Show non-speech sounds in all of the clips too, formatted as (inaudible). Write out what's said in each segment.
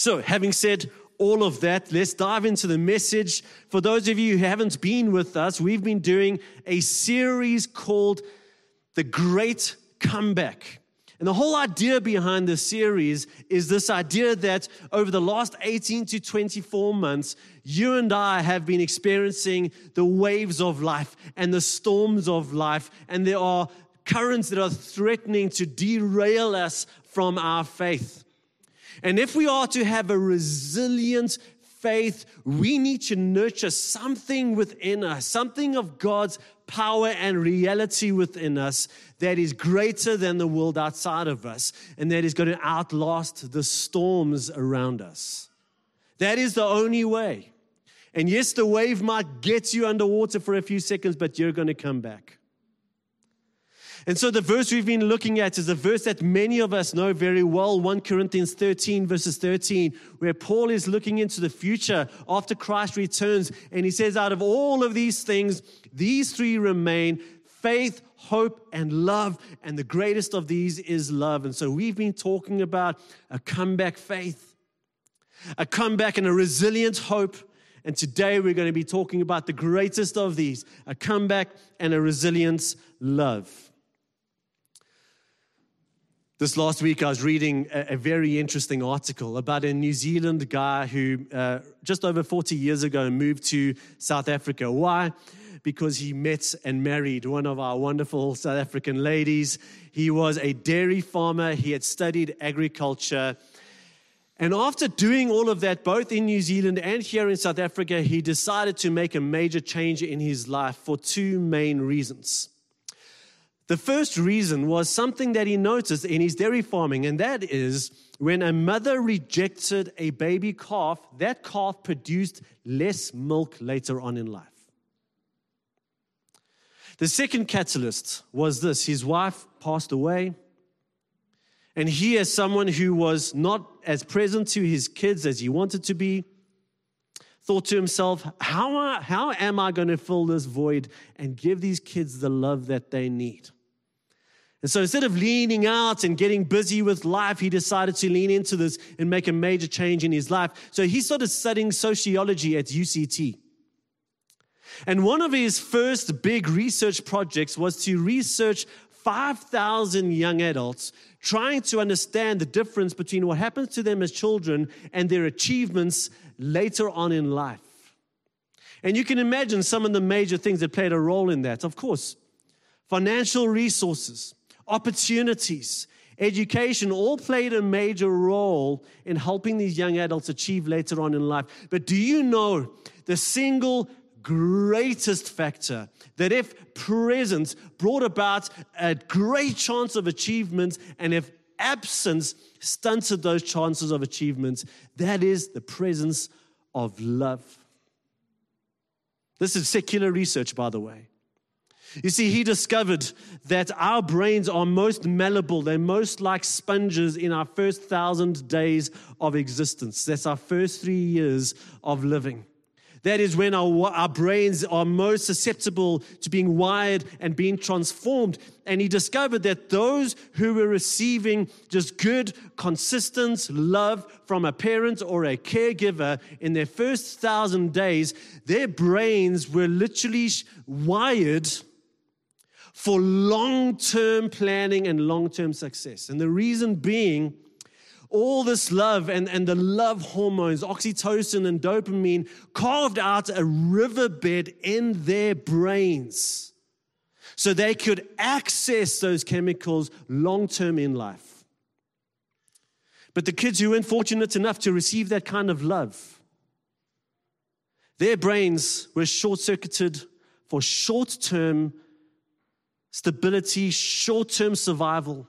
So, having said all of that, let's dive into the message. For those of you who haven't been with us, we've been doing a series called The Great Comeback. And the whole idea behind this series is this idea that over the last 18 to 24 months, you and I have been experiencing the waves of life and the storms of life, and there are currents that are threatening to derail us from our faith. And if we are to have a resilient faith, we need to nurture something within us, something of God's power and reality within us that is greater than the world outside of us and that is going to outlast the storms around us. That is the only way. And yes, the wave might get you underwater for a few seconds, but you're going to come back. And so the verse we've been looking at is a verse that many of us know very well 1 Corinthians 13, verses 13, where Paul is looking into the future after Christ returns. And he says, Out of all of these things, these three remain faith, hope, and love. And the greatest of these is love. And so we've been talking about a comeback faith, a comeback and a resilient hope. And today we're going to be talking about the greatest of these a comeback and a resilience love. This last week, I was reading a, a, very interesting article about a New Zealand guy who uh, just over 40 years ago moved to South Africa. Why? Because he met and married one of our wonderful South African ladies. He was a dairy farmer, he had studied agriculture. And after doing all of that, both in New Zealand and here in South Africa, he decided to make a major change in his life for two main reasons. The first reason was something that he noticed in his dairy farming, and that is when a mother rejected a baby calf, that calf produced less milk later on in life. The second catalyst was this his wife passed away. And he, as someone who was not as present to his kids as he wanted to be, thought to himself, How, how am I going to fill this void and give these kids the love that they need? And so instead of leaning out and getting busy with life, he decided to lean into this and make a major change in his life. So he started studying sociology at UCT. And one of his first big research projects was to research 5,000 young adults trying to understand the difference between what happens to them as children and their achievements later on in life. And you can imagine some of the major things that played a role in that. Of course, financial resources, opportunities, education all played a major role in helping these young adults achieve later on in life. But do you know the single greatest factor that if presence brought about a great chance of achievement and if absence stunted those chances of achievement, that is the presence of love. This is secular research, by the way. You see, he discovered that our brains are most malleable. They're most like sponges in our first thousand days of existence. That's our first three years of living. That is when our, our brains are most susceptible to being wired and being transformed. And he discovered that those who were receiving just good, consistent love from a parent or a caregiver in their first thousand days, their brains were literally wired for long term planning and long term success. And the reason being, all this love and, and the love hormones, oxytocin and dopamine, carved out a riverbed in their brains so they could access those chemicals long term in life. But the kids who weren't fortunate enough to receive that kind of love, their brains were short circuited for short term stability, short term survival.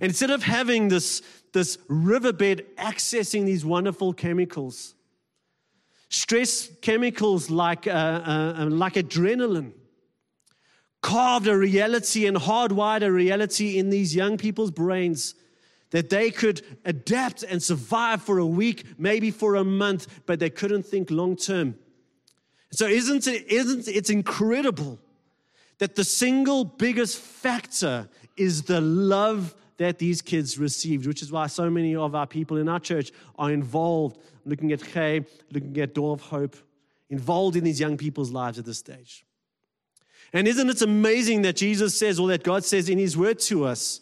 Instead of having this, this riverbed accessing these wonderful chemicals, stress chemicals like, uh, uh, uh, like adrenaline carved a reality and hardwired a reality in these young people's brains that they could adapt and survive for a week, maybe for a month, but they couldn't think long term. So, isn't it, isn't it incredible that the single biggest factor is the love that these kids received, which is why so many of our people in our church are involved, looking at Kay, looking at Door of Hope, involved in these young people's lives at this stage. And isn't it amazing that Jesus says, or that God says in His word to us,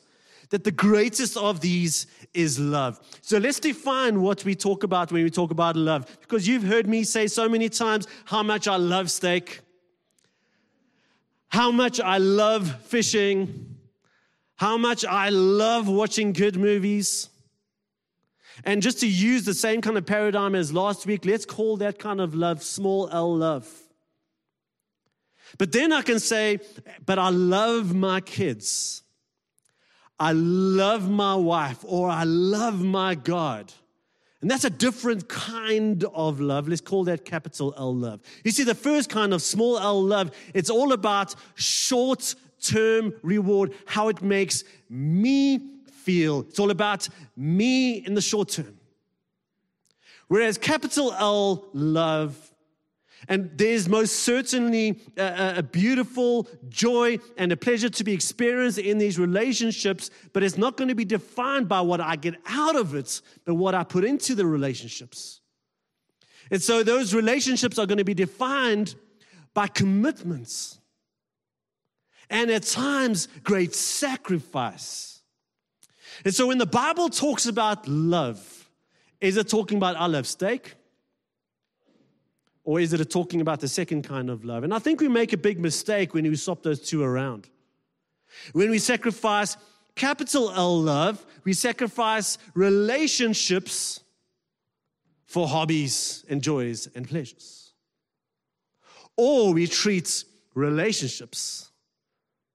that the greatest of these is love. So let's define what we talk about when we talk about love. Because you've heard me say so many times how much I love steak, how much I love fishing, how much I love watching good movies. And just to use the same kind of paradigm as last week, let's call that kind of love small l love. But then I can say, but I love my kids. I love my wife or I love my God. And that's a different kind of love. Let's call that capital L love. You see, the first kind of small l love, it's all about short term reward, how it makes me feel. It's all about me in the short term. Whereas capital L love and there's most certainly a, a, beautiful joy and a pleasure to be experienced in these relationships, but it's not going to be defined by what I get out of it, but what I put into the relationships. And so those relationships are going to be defined by commitments and at times great sacrifice. And so when the Bible talks about love, is it talking about I love steak? Or is it a talking about the second kind of love? And I think we make a big mistake when we swap those two around. When we sacrifice capital L love, we sacrifice relationships for hobbies and joys and pleasures. Or we treat relationships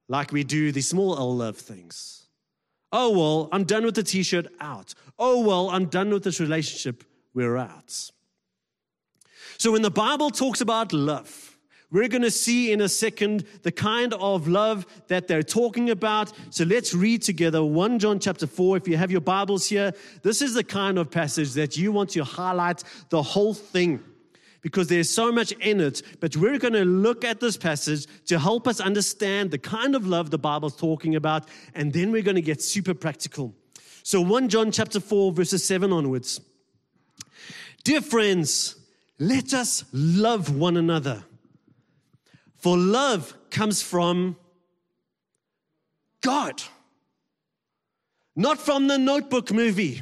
like we do the small L love things. Oh, well, I'm done with the t shirt out. Oh, well, I'm done with this relationship, we're out. So when the Bible talks about love, we're going to see in a second the kind of love that they're talking about. So let's read together 1 John chapter 4. If you have your Bibles here, this is the kind of passage that you want to highlight the whole thing because there's so much in it. But we're going to look at this passage to help us understand the kind of love the Bible's talking about, and then we're going to get super practical. So 1 John chapter 4, verses 7 onwards. Dear friends, let us love one another. For love comes from God, not from the notebook movie,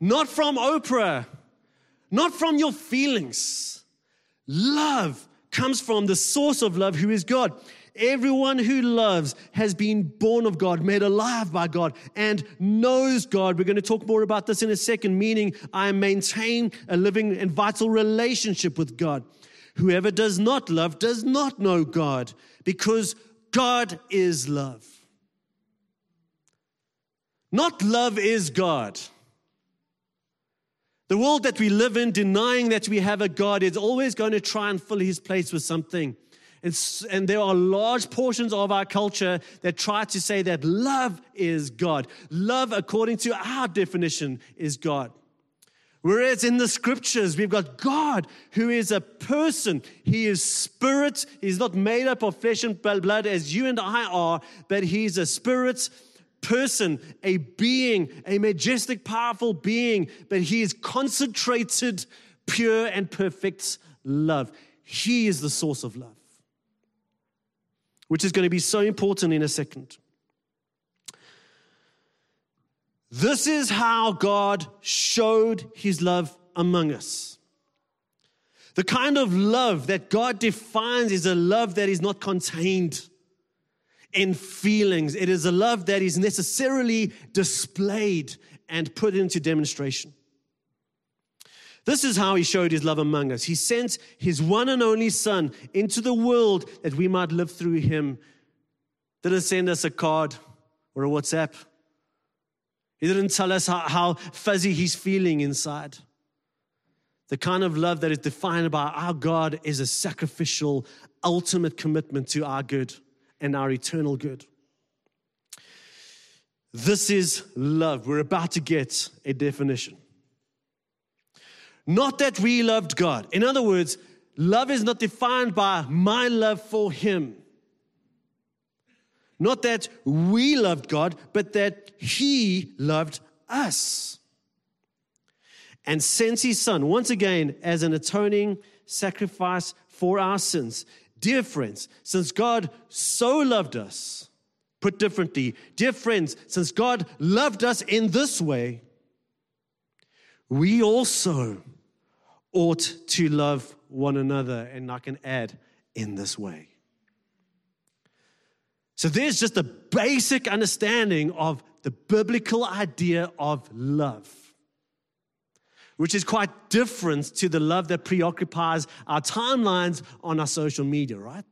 not from Oprah, not from your feelings. Love comes from the source of love, who is God. Everyone who loves has been born of God, made alive by God, and knows God. We're going to talk more about this in a second, meaning I maintain a living and vital relationship with God. Whoever does not love does not know God, because God is love. Not love is God. The world that we live in, denying that we have a God, is always going to try and fill his place with something. And, there are large portions of our culture that try to say that love is God. Love, according to our definition, is God. Whereas in the scriptures, we've got God who is a person. He is spirit. He's not made up of flesh and blood as you and I are, but he's a spirit person, a being, a majestic, powerful being, but he is concentrated, pure, and perfect love. He is the source of love which is going to be so important in a second. This is how God showed his love among us. The kind of love that God defines is a love that is not contained in feelings. It is a love that is necessarily displayed and put into demonstration. This is how he showed his love among us. He sent his one and only Son into the world that we might live through him. Didn't send us a card or a WhatsApp. He didn't tell us how, how fuzzy he's feeling inside. The kind of love that is defined by our God is a sacrificial, ultimate commitment to our good and our eternal good. This is love. We're about to get a definition. Not that we loved God. In other words, love is not defined by my love for Him. Not that we loved God, but that He loved us. And sent His Son, once again, as an atoning sacrifice for our sins. Dear friends, since God so loved us, put differently, dear friends, since God loved us in this way, we also ought to love one another. And I can add, in this way. So there's just a basic understanding of the biblical idea of love, which is quite different to the love that preoccupies our timelines on our social media, right?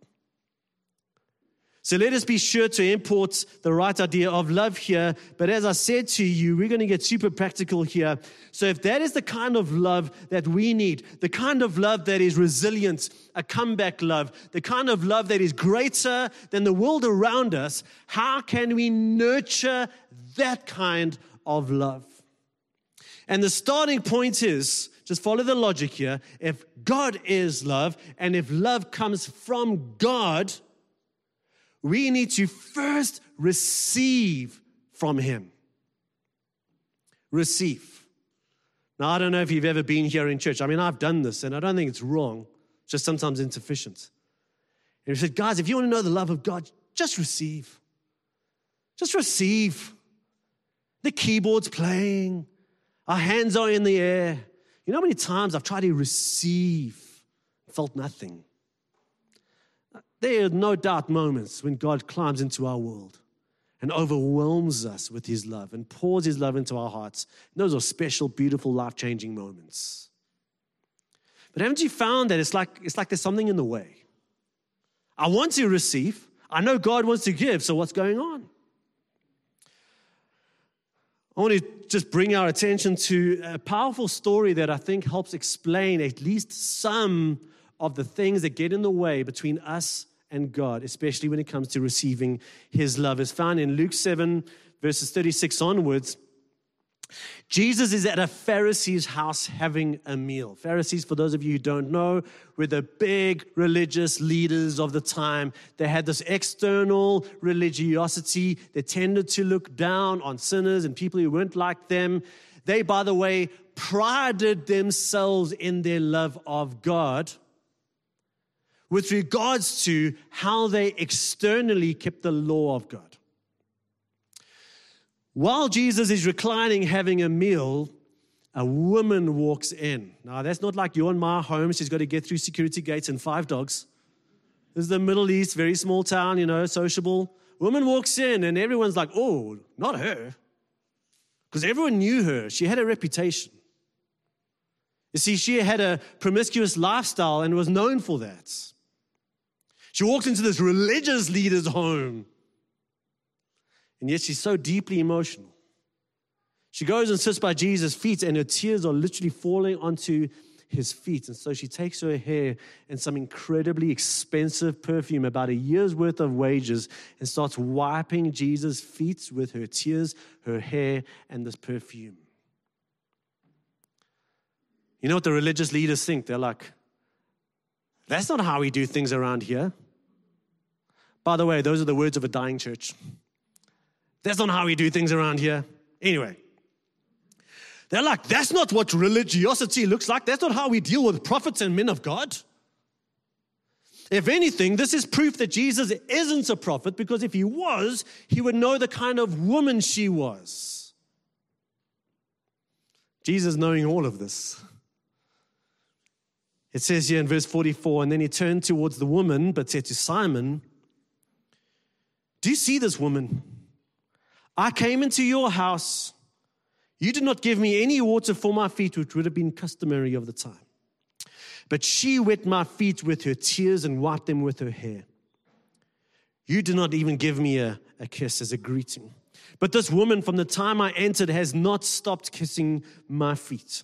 So let us be sure to import the right idea of love here. But as I said to you, we're going to get super practical here. So if that is the kind of love that we need, the kind of love that is resilient, a comeback love, the kind of love that is greater than the world around us, how can we nurture that kind of love? And the starting point is just follow the logic here. If God is love, and if love comes from God, we need to first receive from Him. Receive. Now, I don't know if you've ever been here in church. I mean, I've done this, and I don't think it's wrong, just sometimes insufficient. And he said, guys, if you want to know the love of God, just receive. Just receive. The keyboard's playing, our hands are in the air. You know how many times I've tried to receive, felt nothing? There are no doubt moments when God climbs into our world and overwhelms us with his love and pours his love into our hearts. And those are special, beautiful, life changing moments. But haven't you found that it's like, it's like there's something in the way? I want to receive. I know God wants to give, so what's going on? I want to just bring our attention to a powerful story that I think helps explain at least some of the things that get in the way between us and God, especially when it comes to receiving his love, is found in Luke 7, verses 36 onwards. Jesus is at a Pharisee's house having a meal. Pharisees, for those of you who don't know, were the big religious leaders of the time. They had this external religiosity. They tended to look down on sinners and people who weren't like them. They, by the way, prided themselves in their love of God with regards to how they externally kept the law of God. While Jesus is reclining having a meal, a woman walks in. Now, that's not like you and my home. She's got to get through security gates and five dogs. This is the Middle East, very small town, you know, sociable. Woman walks in, and everyone's like, oh, not her. Because everyone knew her. She had a reputation. You see, she had a promiscuous lifestyle and was known for that. She walks into this religious leader's home. And yet she's so deeply emotional. She goes and sits by Jesus' feet, and her tears are literally falling onto his feet. And so she takes her hair and some incredibly expensive perfume, about a year's worth of wages, and starts wiping Jesus' feet with her tears, her hair, and this perfume. You know what the religious leaders think? They're like, that's not how we do things around here. By the way, those are the words of a dying church. That's not how we do things around here. Anyway, they're like, that's not what religiosity looks like. That's not how we deal with prophets and men of God. If anything, this is proof that Jesus isn't a prophet because if he was, he would know the kind of woman she was. Jesus knowing all of this. It says here in verse 44 and then he turned towards the woman, but said to Simon, do you see this woman? I came into your house. You did not give me any water for my feet, which would have been customary of the time. But she wet my feet with her tears and wiped them with her hair. You did not even give me a, a kiss as a greeting. But this woman, from the time I entered, has not stopped kissing my feet.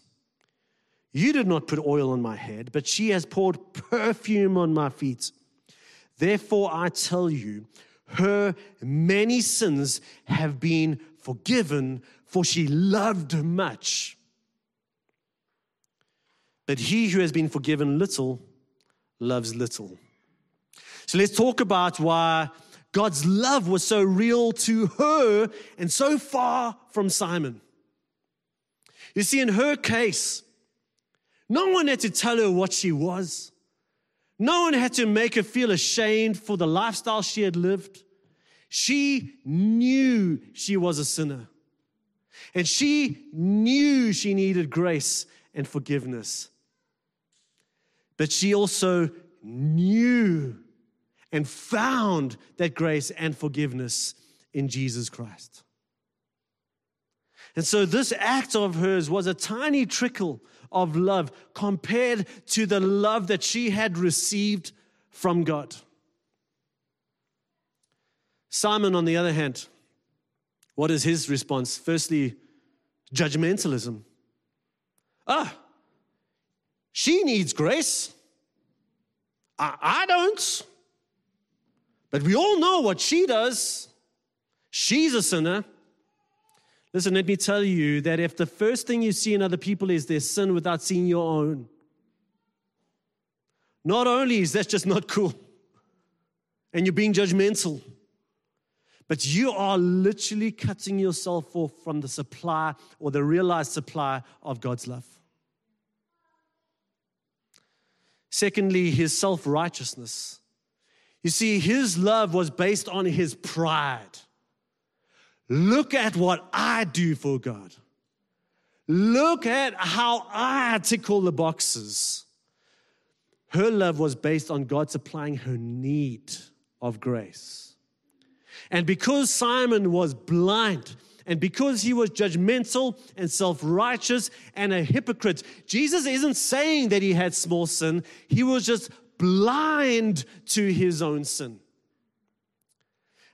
You did not put oil on my head, but she has poured perfume on my feet. Therefore, I tell you, her many sins have been forgiven, for she loved much. But he who has been forgiven little loves little. So let's talk about why God's love was so real to her and so far from Simon. You see, in her case, no one had to tell her what she was. No one had to make her feel ashamed for the lifestyle she had lived. She knew she was a sinner. And she knew she needed grace and forgiveness. But she also knew and found that grace and forgiveness in Jesus Christ. And so, this act of hers was a tiny trickle of love compared to the love that she had received from God. Simon, on the other hand, what is his response? Firstly, judgmentalism. Ah, she needs grace. I, I don't. But we all know what she does. She's a sinner. Listen, let me tell you that if the first thing you see in other people is their sin without seeing your own, not only is that just not cool and you're being judgmental, but you are literally cutting yourself off from the supply or the realized supply of God's love. Secondly, his self righteousness. You see, his love was based on his pride. Look at what I do for God. Look at how I tick all the boxes. Her love was based on God supplying her need of grace. And because Simon was blind, and because he was judgmental and self righteous and a hypocrite, Jesus isn't saying that he had small sin. He was just blind to his own sin.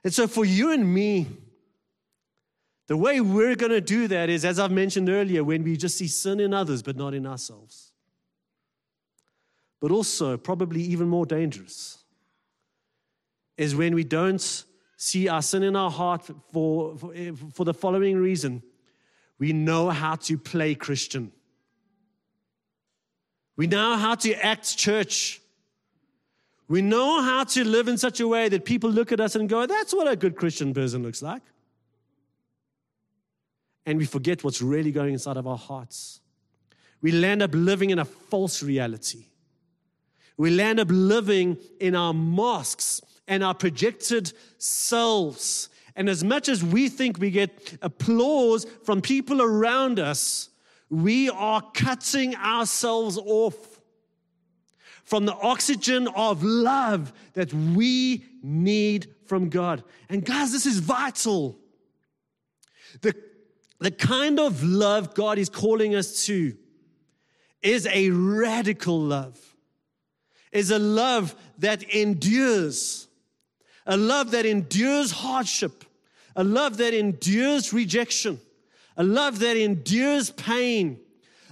And so, for you and me, the way we're going to do that is, as I've mentioned earlier, when we just see sin in others but not in ourselves. But also, probably even more dangerous, is when we don't see our sin in our heart for, for, eh, for the following reason we know how to play Christian. We know how to act church. We know how to live in such a way that people look at us and go, that's what a good Christian person looks like and we forget what's really going inside of our hearts. We land up living in a false reality. We land up living in our masks and our projected selves. And as much as we think we get applause from people around us, we are cutting ourselves off from the oxygen of love that we need from God. And guys, this is vital. The the kind of love God is calling us to is a radical love, is a love that endures, a love that endures hardship, a love that endures rejection, a love that endures pain,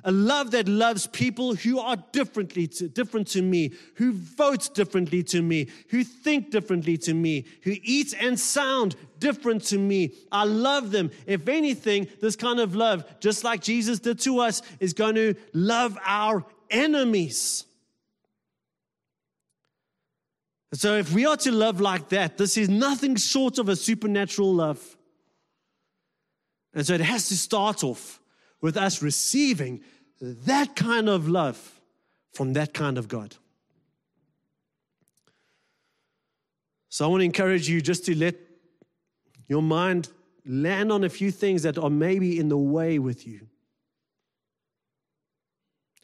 a love that loves people who are differently to, different to me, who vote differently to me, who think differently to me, who eat and sound different to me. I love them. If anything, this kind of love, just like Jesus did to us, is going to love our enemies. So, if we are to love like that, this is nothing short of a supernatural love. And so, it has to start off with us receiving that kind of love from that kind of God. So I want to encourage you just to let your mind land on a few things that are maybe in the way with you.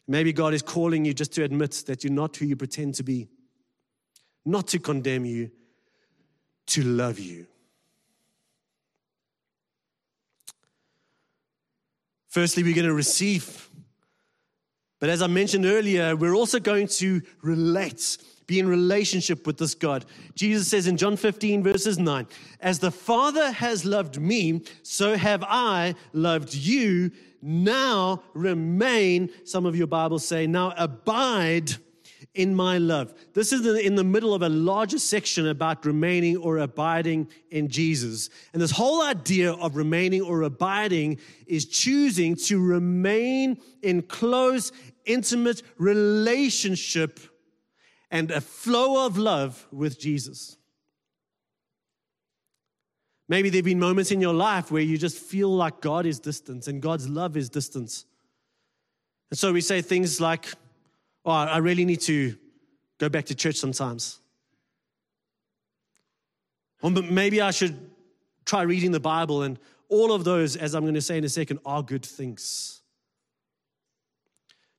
Maybe God is calling you just to admit that you're not who you pretend to be, not to condemn you, to love you. Firstly, we're going to receive. But as I mentioned earlier, we're also going to relate, be in relationship with this God. Jesus says in John 15, verses 9, As the Father has loved me, so have I loved you. Now remain, some of your Bibles say, now abide in my love. This is in the middle of a larger section about remaining or abiding in Jesus. And this whole idea of remaining or abiding is choosing to remain in close, intimate relationship and a flow of love with Jesus. Maybe there have been moments in your life where you just feel like God is distant and God's love is distant. And so we say things like, Oh, I really need to go back to church sometimes. Or maybe I should try reading the Bible. And all of those, as I'm going to say in a second, are good things.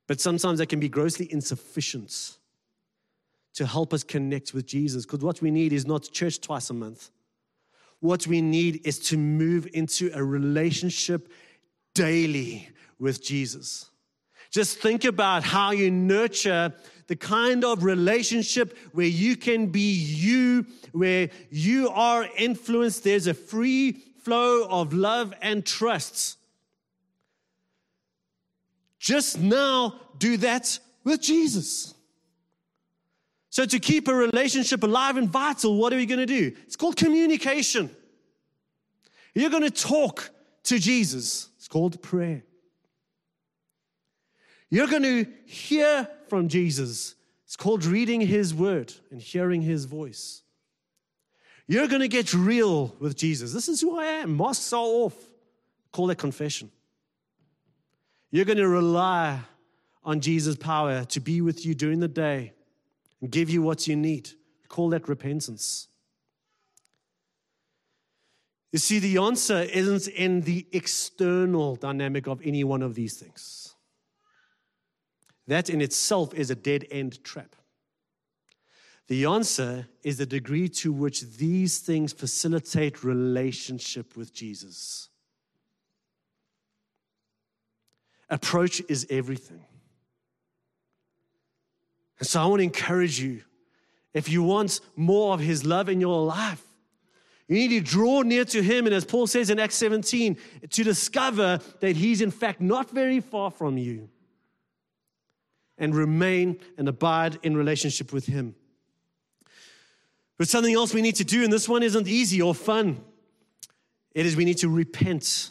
But sometimes they can be grossly insufficient to help us connect with Jesus. Because what we need is not church twice a month. What we need is to move into a relationship daily with Jesus. Just think about how you nurture the kind of relationship where you can be you, where you are influenced. There's a free flow of love and trust. Just now, do that with Jesus. So, to keep a relationship alive and vital, what are we going to do? It's called communication. You're going to talk to Jesus. It's called prayer. You're going to hear from Jesus. It's called reading his word and hearing his voice. You're going to get real with Jesus. This is who I am. Masks are off. Call that confession. You're going to rely on Jesus' power to be with you during the day and give you what you need. Call that repentance. You see, the answer isn't in the external dynamic of any one of these things. That in itself is a dead end trap. The answer is the degree to which these things facilitate relationship with Jesus. Approach is everything. And so I want to encourage you if you want more of his love in your life, you need to draw near to him. And as Paul says in Acts 17, to discover that he's in fact not very far from you and remain and abide in relationship with him. But something else we need to do, and this one isn't easy or fun, it is we need to repent.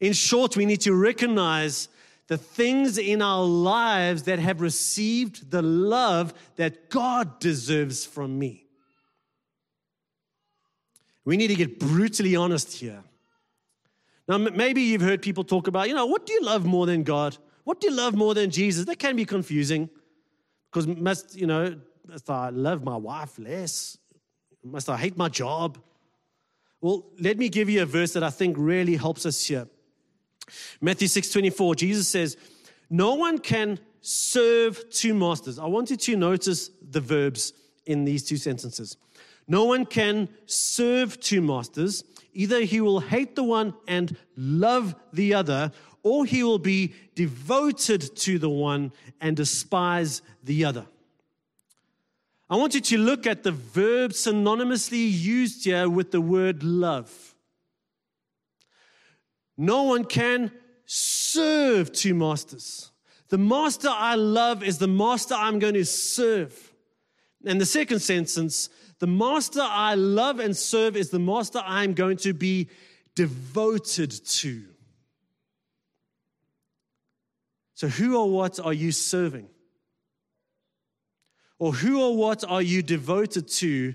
In short, we need to recognize the things in our lives that have received the love that God deserves from me. We need to get brutally honest here. Now, maybe you've heard people talk about, you know, what do you love more than God? What do you love more than Jesus? That can be confusing because must, you know, must I love my wife less? Must I hate my job? Well, let me give you a verse that I think really helps us here. Matthew 6 24, Jesus says, No one can serve two masters. I want you to notice the verbs in these two sentences. No one can serve two masters. Either he will hate the one and love the other, or he will be devoted to the one and despise the other. I want you to look at the verb synonymously used here with the word love. No one can serve two masters. The master I love is the master I'm going to serve. And the second sentence, the master I love and serve is the master I'm going to be devoted to. So, who or what are you serving? Or who or what are you devoted to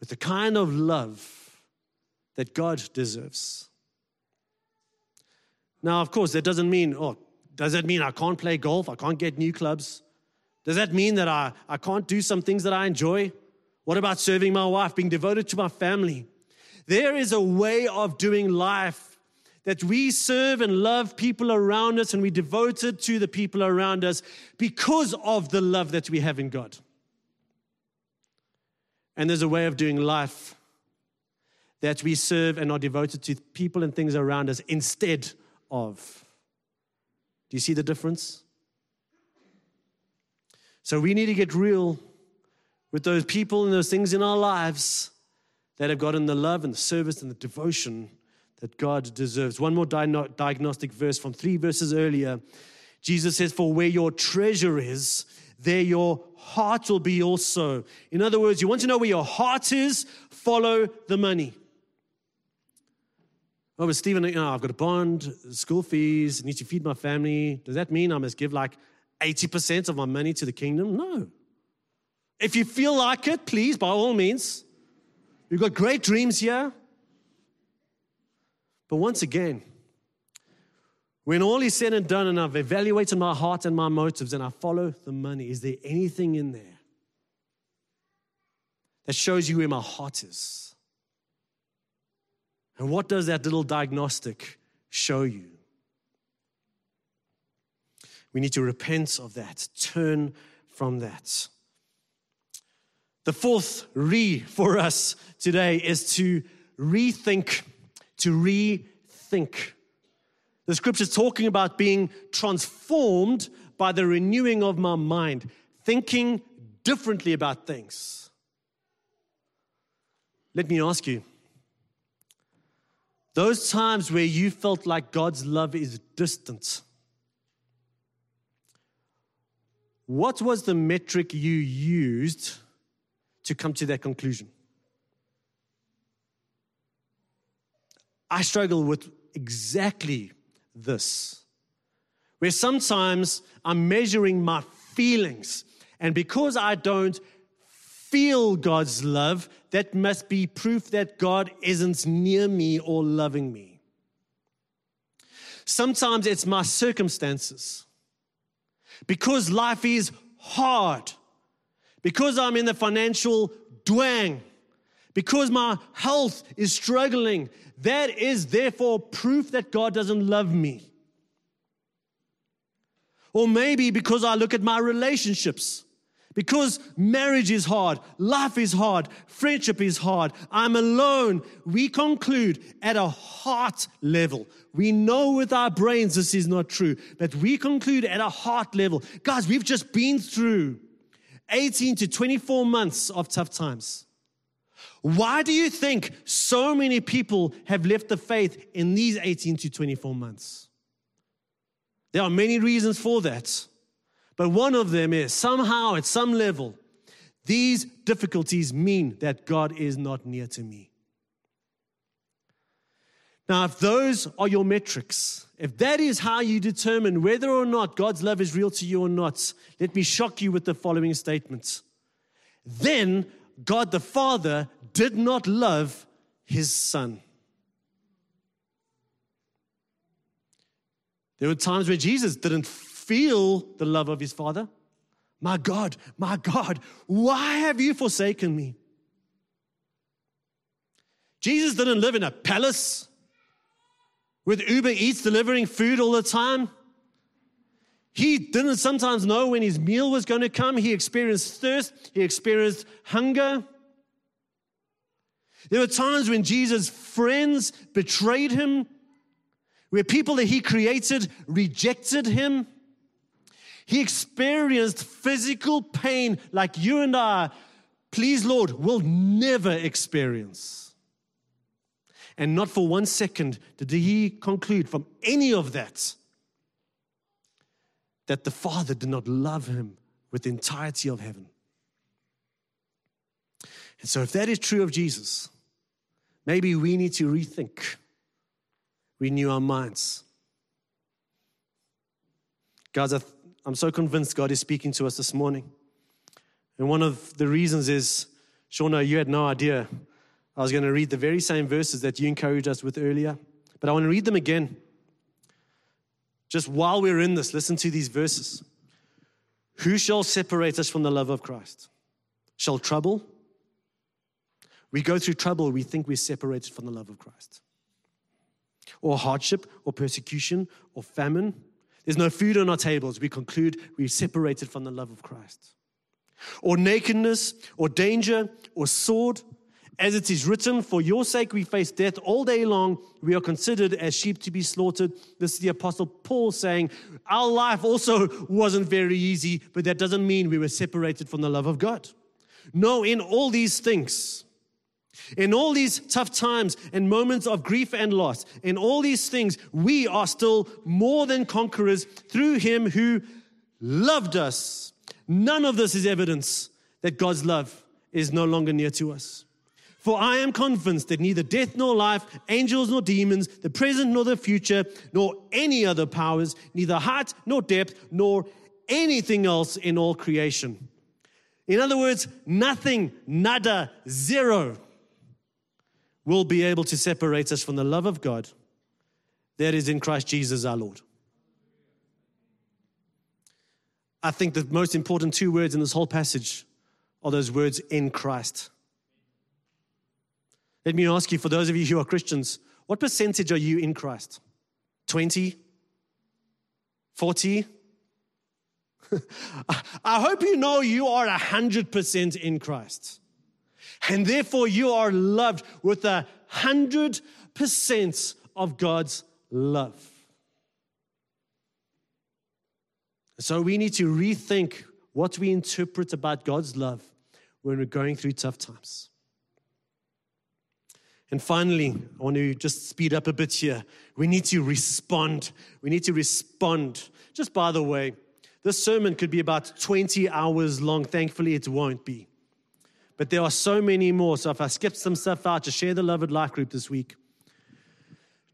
with the kind of love that God deserves? Now, of course, that doesn't mean, oh, does that mean I can't play golf? I can't get new clubs? Does that mean that I, I can't do some things that I enjoy? What about serving my wife, being devoted to my family? There is a way of doing life that we serve and love people around us and we devoted to the people around us because of the love that we have in God. And there's a way of doing life that we serve and are devoted to people and things around us instead of. Do you see the difference? So we need to get real with those people and those things in our lives that have gotten the love and the service and the devotion that God deserves. One more diagnostic verse from three verses earlier. Jesus says, For where your treasure is, there your heart will be also. In other words, you want to know where your heart is, follow the money. Oh, but Stephen, you know, I've got a bond, school fees, need to feed my family. Does that mean I must give like 80% of my money to the kingdom? No. If you feel like it, please, by all means. You've got great dreams here. But once again, when all is said and done, and I've evaluated my heart and my motives, and I follow the money, is there anything in there that shows you where my heart is? And what does that little diagnostic show you? We need to repent of that, turn from that. The fourth re for us today is to rethink, to rethink. The scripture's talking about being transformed by the renewing of my mind, thinking differently about things. Let me ask you those times where you felt like God's love is distant, what was the metric you used to come to that conclusion? I struggle with exactly this, where sometimes I'm measuring my feelings, and because I don't feel God's love, that must be proof that God isn't near me or loving me. Sometimes it's my circumstances. Because life is hard, because I'm in the financial dwang, because my health is struggling, that is therefore proof that God doesn't love me. Or maybe because I look at my relationships, because marriage is hard, life is hard, friendship is hard, I'm alone. We conclude at a heart level. We know with our brains this is not true, but we conclude at a heart level. Guys, we've just been through 18 to 24 months of tough times. Why do you think so many people have left the faith in these 18 to 24 months? There are many reasons for that. But one of them is somehow, at some level, these difficulties mean that God is not near to me. Now, if those are your metrics, if that is how you determine whether or not God's love is real to you or not, let me shock you with the following statement. Then God the Father did not love his Son. There were times where Jesus didn't feel the love of his Father. My God, my God, why have you forsaken me? Jesus didn't live in a palace with Uber Eats delivering food all the time. He didn't sometimes know when his meal was going to come. He experienced thirst, he experienced hunger. There were times when Jesus' friends betrayed him, where people that he created rejected him. He experienced physical pain like you and I, please, Lord, will never experience. And not for one second did he conclude from any of that that the Father did not love him with the entirety of heaven. And so, if that is true of Jesus, maybe we need to rethink, renew our minds. Guys, I'm so convinced God is speaking to us this morning. And one of the reasons is, Shauna, you had no idea I was going to read the very same verses that you encouraged us with earlier, but I want to read them again. Just while we're in this, listen to these verses. Who shall separate us from the love of Christ? Shall trouble? We go through trouble, we think we're separated from the love of Christ. Or hardship, or persecution, or famine. There's no food on our tables. We conclude we're separated from the love of Christ. Or nakedness, or danger, or sword. As it is written, For your sake we face death all day long. We are considered as sheep to be slaughtered. This is the Apostle Paul saying, Our life also wasn't very easy, but that doesn't mean we were separated from the love of God. No, in all these things, in all these tough times and moments of grief and loss, in all these things, we are still more than conquerors through Him who loved us. None of this is evidence that God's love is no longer near to us. For I am convinced that neither death nor life, angels nor demons, the present nor the future, nor any other powers, neither height nor depth, nor anything else in all creation. In other words, nothing, nada, zero will be able to separate us from the love of God that is in Christ Jesus our Lord. I think the most important two words in this whole passage are those words in Christ. Let me ask you, for those of you who are Christians, what percentage are you in Christ? 20? 40? (laughs) I hope you know you are 100% in Christ. And therefore, you are loved with a 100% of God's love. So we need to rethink what we interpret about God's love when we're going through tough times. And finally, I want to just speed up a bit here. We need to respond. We need to respond. Just by the way, this sermon could be about 20 hours long. Thankfully, it won't be. But there are so many more. So if I skip some stuff out, to share the Love at Life group this week.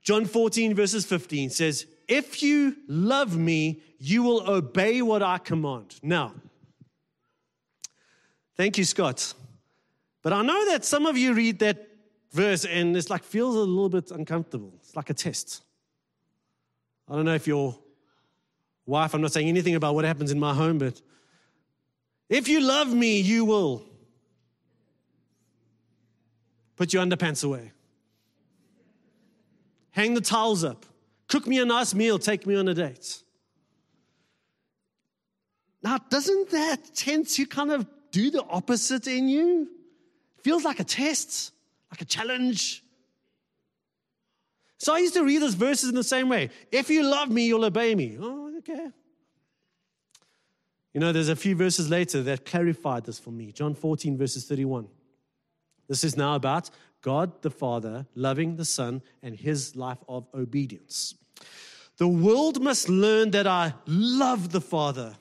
John 14, verses 15 says, If you love me, you will obey what I command. Now, thank you, Scott. But I know that some of you read that verse and it's like feels a little bit uncomfortable. It's like a test. I don't know if your wife, I'm not saying anything about what happens in my home, but if you love me, you will put your underpants away, hang the towels up, cook me a nice meal, take me on a date. Now, doesn't that tend to kind of do the opposite in you? Feels like a test like a challenge. So I used to read those verses in the same way. If you love me, you'll obey me. Oh, okay. You know, there's a few verses later that clarified this for me. John 14, verses 31. This is now about God the Father loving the Son and his life of obedience. The world must learn that I love the Father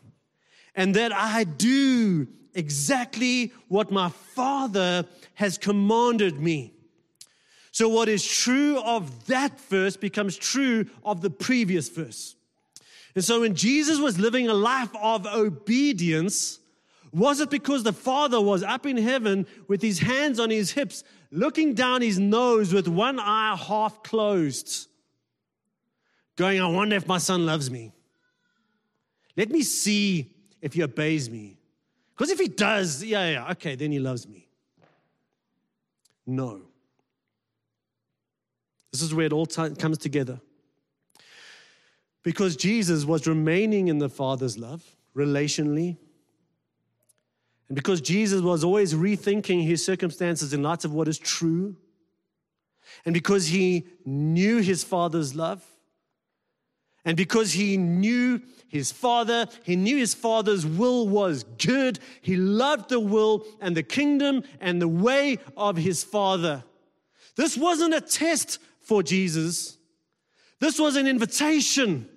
and that I do exactly what my Father has commanded me. So, what is true of that verse becomes true of the previous verse. And so, when Jesus was living a life of obedience, was it because the Father was up in heaven with his hands on his hips, looking down his nose with one eye half closed, going, I wonder if my son loves me? Let me see if he obeys me. Because if he does, yeah, yeah, okay, then he loves me. No. This is where it all t- comes together. Because Jesus was remaining in the Father's love relationally, and because Jesus was always rethinking his circumstances in light of what is true, and because he knew his Father's love, and because he knew his father, he knew his father's will was good. He loved the will and the kingdom and the way of his father. This wasn't a test for Jesus. This was an invitation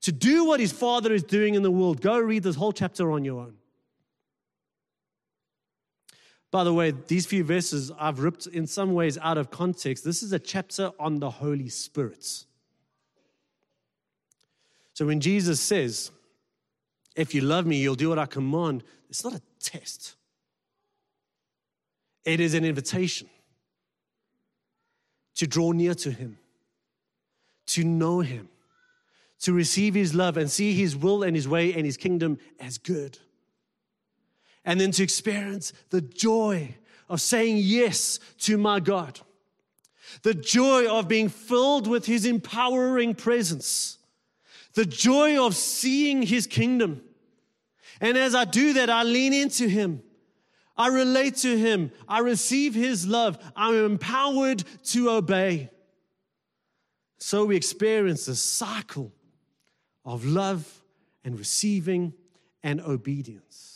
to do what his father is doing in the world. Go read this whole chapter on your own. By the way, these few verses I've ripped in some ways out of context. This is a chapter on the Holy Spirit. So when Jesus says, If you love me, you'll do what I command, it's not a test, it is an invitation to draw near to Him, to know Him, to receive His love and see His will and His way and His kingdom as good. And then to experience the joy of saying yes to my God, the joy of being filled with His empowering presence the joy of seeing his kingdom. And as I do that, I lean into him. I relate to him. I receive his love. I'm empowered to obey. So we experience a cycle of love and receiving and obedience.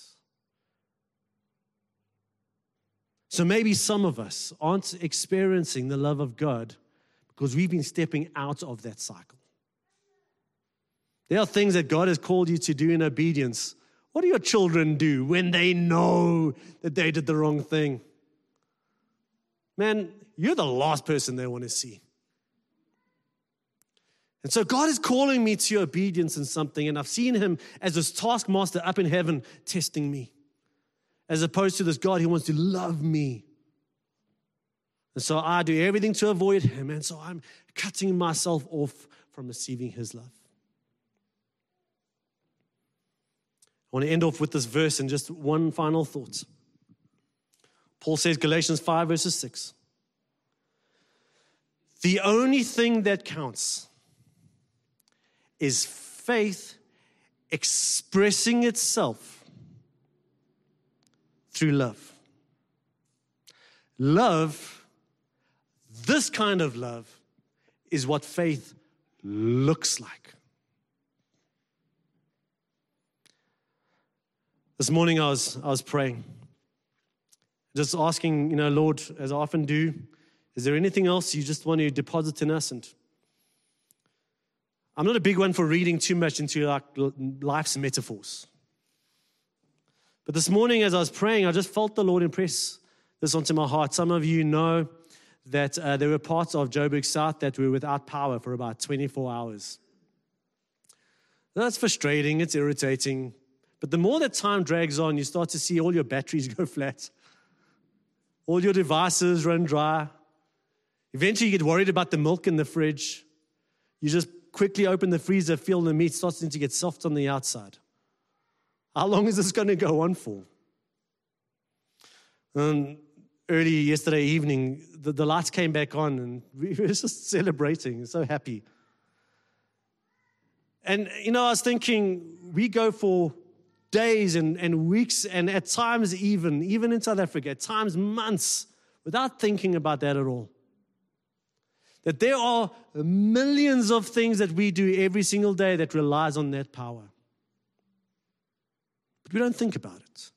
So maybe some of us aren't experiencing the love of God because we've been stepping out of that cycle. There are things that God has called you to do in obedience. What do your children do when they know that they did the wrong thing? Man, you're the last person they want to see. And so God is calling me to obedience in something, and I've seen Him as this taskmaster up in heaven testing me, as opposed to this God who wants to love me. And so I do everything to avoid Him, and so I'm cutting myself off from receiving his love. I want to end off with this verse and just one final thought. Paul says, Galatians 5, verses 6. The only thing that counts is faith expressing itself through love. Love, this kind of love, is what faith looks like. This morning I was, I was praying, just asking, you know, Lord, as I often do, is there anything else you just want to deposit in us? And I'm not a big one for reading too much into like life's metaphors. But this morning, as I was praying, I just felt the Lord impress this onto my heart. Some of you know that uh, there were parts of Joburg South that were without power for about 24 hours. That's frustrating, it's irritating. But the more that time drags on, you start to see all your batteries (laughs) go flat, all your devices run dry. Eventually, you get worried about the milk in the fridge. You just quickly open the freezer, feel the meat starting to get soft on the outside. How long is this going to go on for? And early yesterday evening, the, the lights came back on and (laughs) we were just celebrating, so happy. And, you know, I was thinking, we go for days and, and weeks, and at times, even, even in South Africa, at times, months, without thinking about that at all. That there are millions of things that we do every single day that relies on that power. But we don't think about it.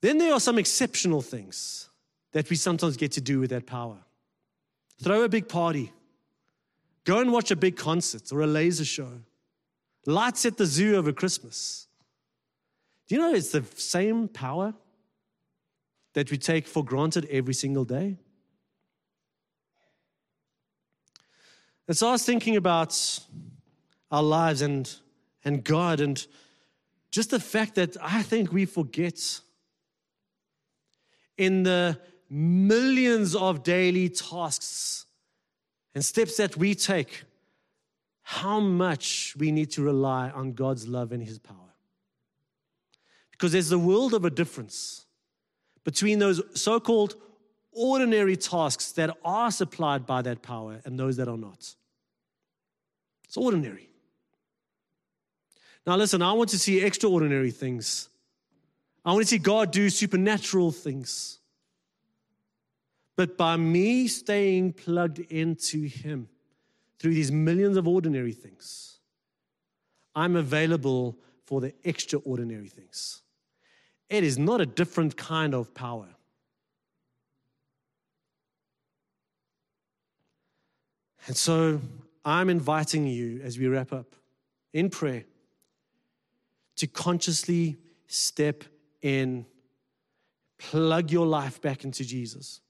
Then there are some exceptional things that we sometimes get to do with that power. Throw a big party, go and watch a big concert or a laser show, lights at the zoo over Christmas. Do you know it's the same power that we take for granted every single day? And so I was thinking about our lives and, and God and just the fact that I think we forget in the millions of daily tasks and steps that we take, how much we need to rely on God's love and His power. Because there's a world of a difference between those so called ordinary tasks that are supplied by that power and those that are not. It's ordinary. Now, listen, I want to see extraordinary things I want to see God do supernatural things. But by me staying plugged into Him through these millions of ordinary things, I'm available for the extraordinary things. It is not a different kind of power. And so I'm inviting you as we wrap up in prayer to consciously step in, plug your life back into Jesus.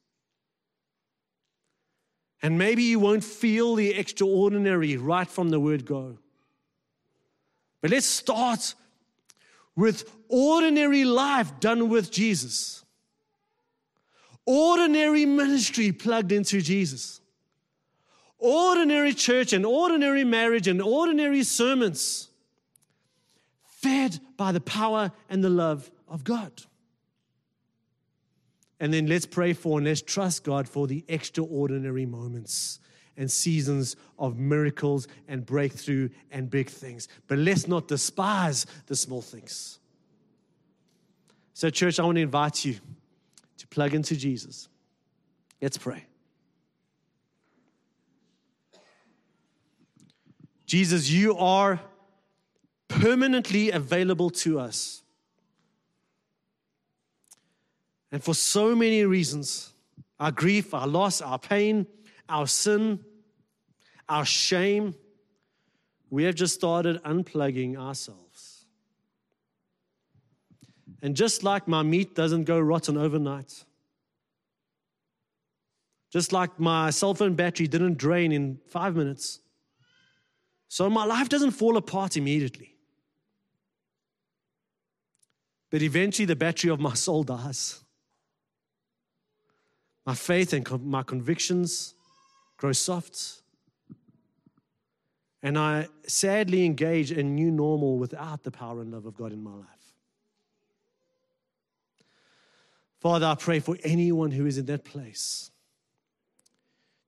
And maybe you won't feel the extraordinary right from the word go. But let's start with ordinary life done with Jesus. Ordinary ministry plugged into Jesus. Ordinary church and ordinary marriage and ordinary sermons fed by the power and the love of God. And then let's pray for and let's trust God for the extraordinary moments and seasons of miracles and breakthrough and big things. But let's not despise the small things. So, church, I want to invite you to plug into Jesus. Let's pray. Jesus, you are permanently available to us. And for so many reasons our grief, our loss, our pain, our sin, our shame we have just started unplugging ourselves. And just like my meat doesn't go rotten overnight, just like my cell phone battery didn't drain in five minutes, so my life doesn't fall apart immediately. But eventually the battery of my soul dies. My faith and my convictions grow soft. And I sadly engage in new normal without the power and love of God in my life. Father, I pray for anyone who is in that place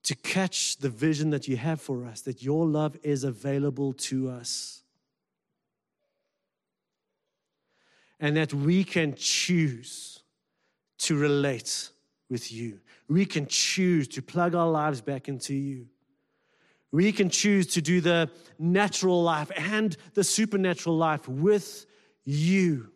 to catch the vision that you have for us, that your love is available to us. And that we can choose to relate with you. We can choose to plug our lives back into you. We can choose to do the natural life and the supernatural life with you.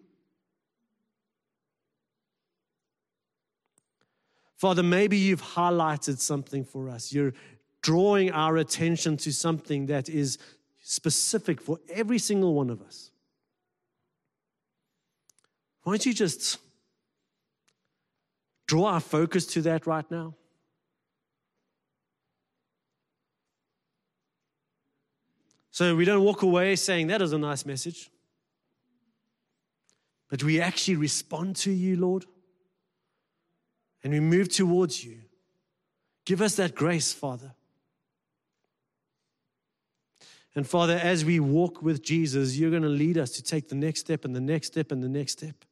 Father, maybe you've highlighted something for us. You're drawing our attention to something that is specific for every single one of us. Why don't you just draw our focus to that right now? So we don't walk away saying, that is a nice message. But we actually respond to you, Lord, and we move towards you. Give us that grace, Father. And Father, as we walk with Jesus, you're going to lead us to take the next step and the next step and the next step.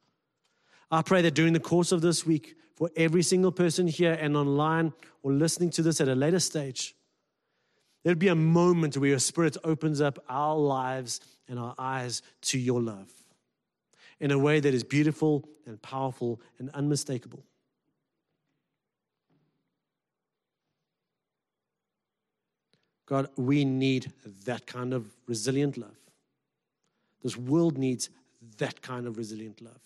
I pray that during the course of this week, for every single person here and online or listening to this at a later stage, There'll be a moment where your spirit opens up our lives and our eyes to your love in a way that is beautiful and powerful and unmistakable. God, we need that kind of resilient love. This world needs that kind of resilient love.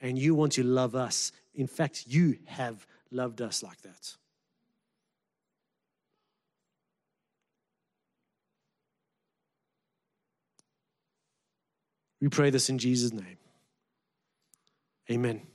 And you want to love us. In fact, you have loved us like that. We pray this in Jesus' name. Amen.